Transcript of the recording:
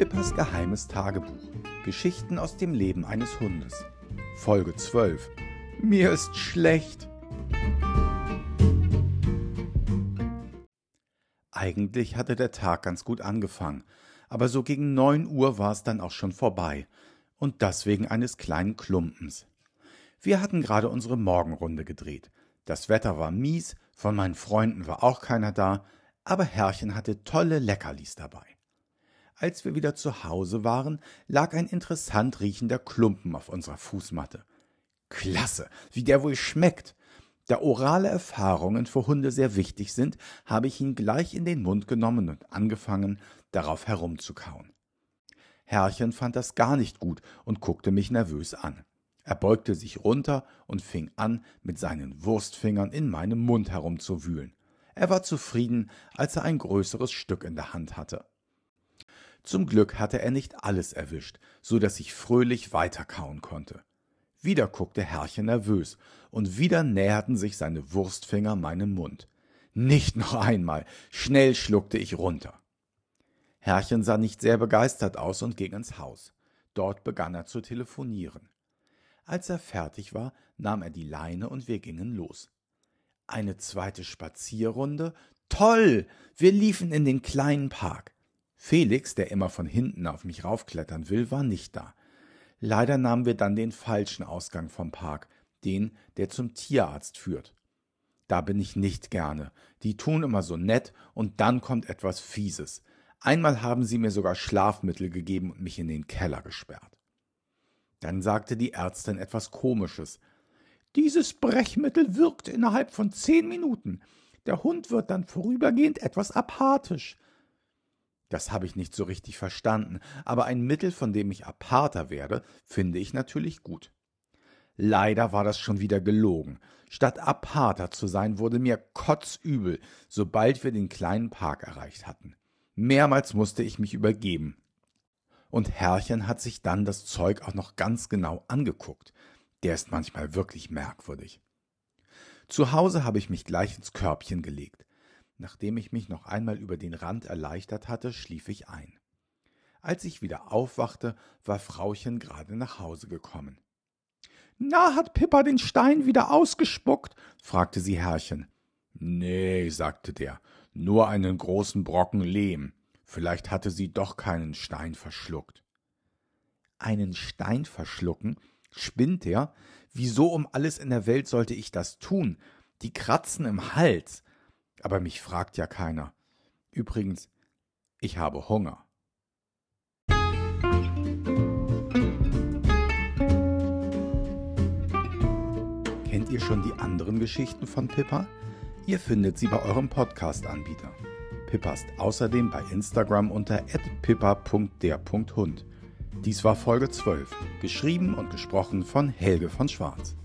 Pippas geheimes Tagebuch. Geschichten aus dem Leben eines Hundes. Folge 12. Mir ist schlecht. Eigentlich hatte der Tag ganz gut angefangen, aber so gegen neun Uhr war es dann auch schon vorbei. Und das wegen eines kleinen Klumpens. Wir hatten gerade unsere Morgenrunde gedreht. Das Wetter war mies, von meinen Freunden war auch keiner da, aber Herrchen hatte tolle Leckerlis dabei. Als wir wieder zu Hause waren, lag ein interessant riechender Klumpen auf unserer Fußmatte. Klasse, wie der wohl schmeckt. Da orale Erfahrungen für Hunde sehr wichtig sind, habe ich ihn gleich in den Mund genommen und angefangen, darauf herumzukauen. Herrchen fand das gar nicht gut und guckte mich nervös an. Er beugte sich runter und fing an, mit seinen Wurstfingern in meinem Mund herumzuwühlen. Er war zufrieden, als er ein größeres Stück in der Hand hatte. Zum Glück hatte er nicht alles erwischt, so dass ich fröhlich weiterkauen konnte. Wieder guckte Herrchen nervös, und wieder näherten sich seine Wurstfinger meinem Mund. Nicht noch einmal. Schnell schluckte ich runter. Herrchen sah nicht sehr begeistert aus und ging ins Haus. Dort begann er zu telefonieren. Als er fertig war, nahm er die Leine und wir gingen los. Eine zweite Spazierrunde? Toll! Wir liefen in den kleinen Park. Felix, der immer von hinten auf mich raufklettern will, war nicht da. Leider nahmen wir dann den falschen Ausgang vom Park, den, der zum Tierarzt führt. Da bin ich nicht gerne. Die tun immer so nett und dann kommt etwas Fieses. Einmal haben sie mir sogar Schlafmittel gegeben und mich in den Keller gesperrt. Dann sagte die Ärztin etwas Komisches. Dieses Brechmittel wirkt innerhalb von zehn Minuten. Der Hund wird dann vorübergehend etwas apathisch. Das habe ich nicht so richtig verstanden, aber ein Mittel, von dem ich aparter werde, finde ich natürlich gut. Leider war das schon wieder gelogen. Statt aparter zu sein, wurde mir kotzübel, sobald wir den kleinen Park erreicht hatten. Mehrmals musste ich mich übergeben. Und Herrchen hat sich dann das Zeug auch noch ganz genau angeguckt. Der ist manchmal wirklich merkwürdig. Zu Hause habe ich mich gleich ins Körbchen gelegt. Nachdem ich mich noch einmal über den Rand erleichtert hatte, schlief ich ein. Als ich wieder aufwachte, war Frauchen gerade nach Hause gekommen. Na, hat Pippa den Stein wieder ausgespuckt? fragte sie Herrchen. Nee, sagte der, nur einen großen Brocken Lehm. Vielleicht hatte sie doch keinen Stein verschluckt. Einen Stein verschlucken? Spinnt er? Wieso um alles in der Welt sollte ich das tun? Die kratzen im Hals. Aber mich fragt ja keiner. Übrigens, ich habe Hunger. Kennt ihr schon die anderen Geschichten von Pippa? Ihr findet sie bei eurem Podcast-Anbieter. Pippa ist außerdem bei Instagram unter pippa.der.hund. Dies war Folge 12, geschrieben und gesprochen von Helge von Schwarz.